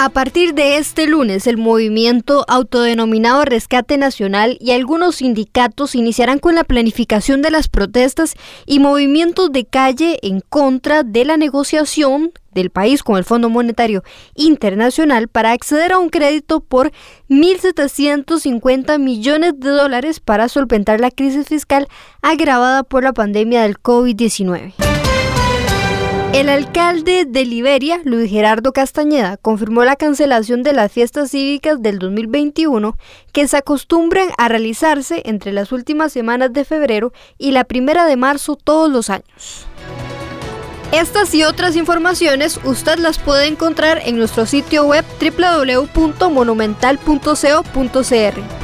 A partir de este lunes, el movimiento autodenominado Rescate Nacional y algunos sindicatos iniciarán con la planificación de las protestas y movimientos de calle en contra de la negociación del país con el Fondo Monetario Internacional para acceder a un crédito por 1.750 millones de dólares para solventar la crisis fiscal agravada por la pandemia del COVID-19. El alcalde de Liberia, Luis Gerardo Castañeda, confirmó la cancelación de las fiestas cívicas del 2021 que se acostumbran a realizarse entre las últimas semanas de febrero y la primera de marzo todos los años. Estas y otras informaciones usted las puede encontrar en nuestro sitio web www.monumental.co.cr.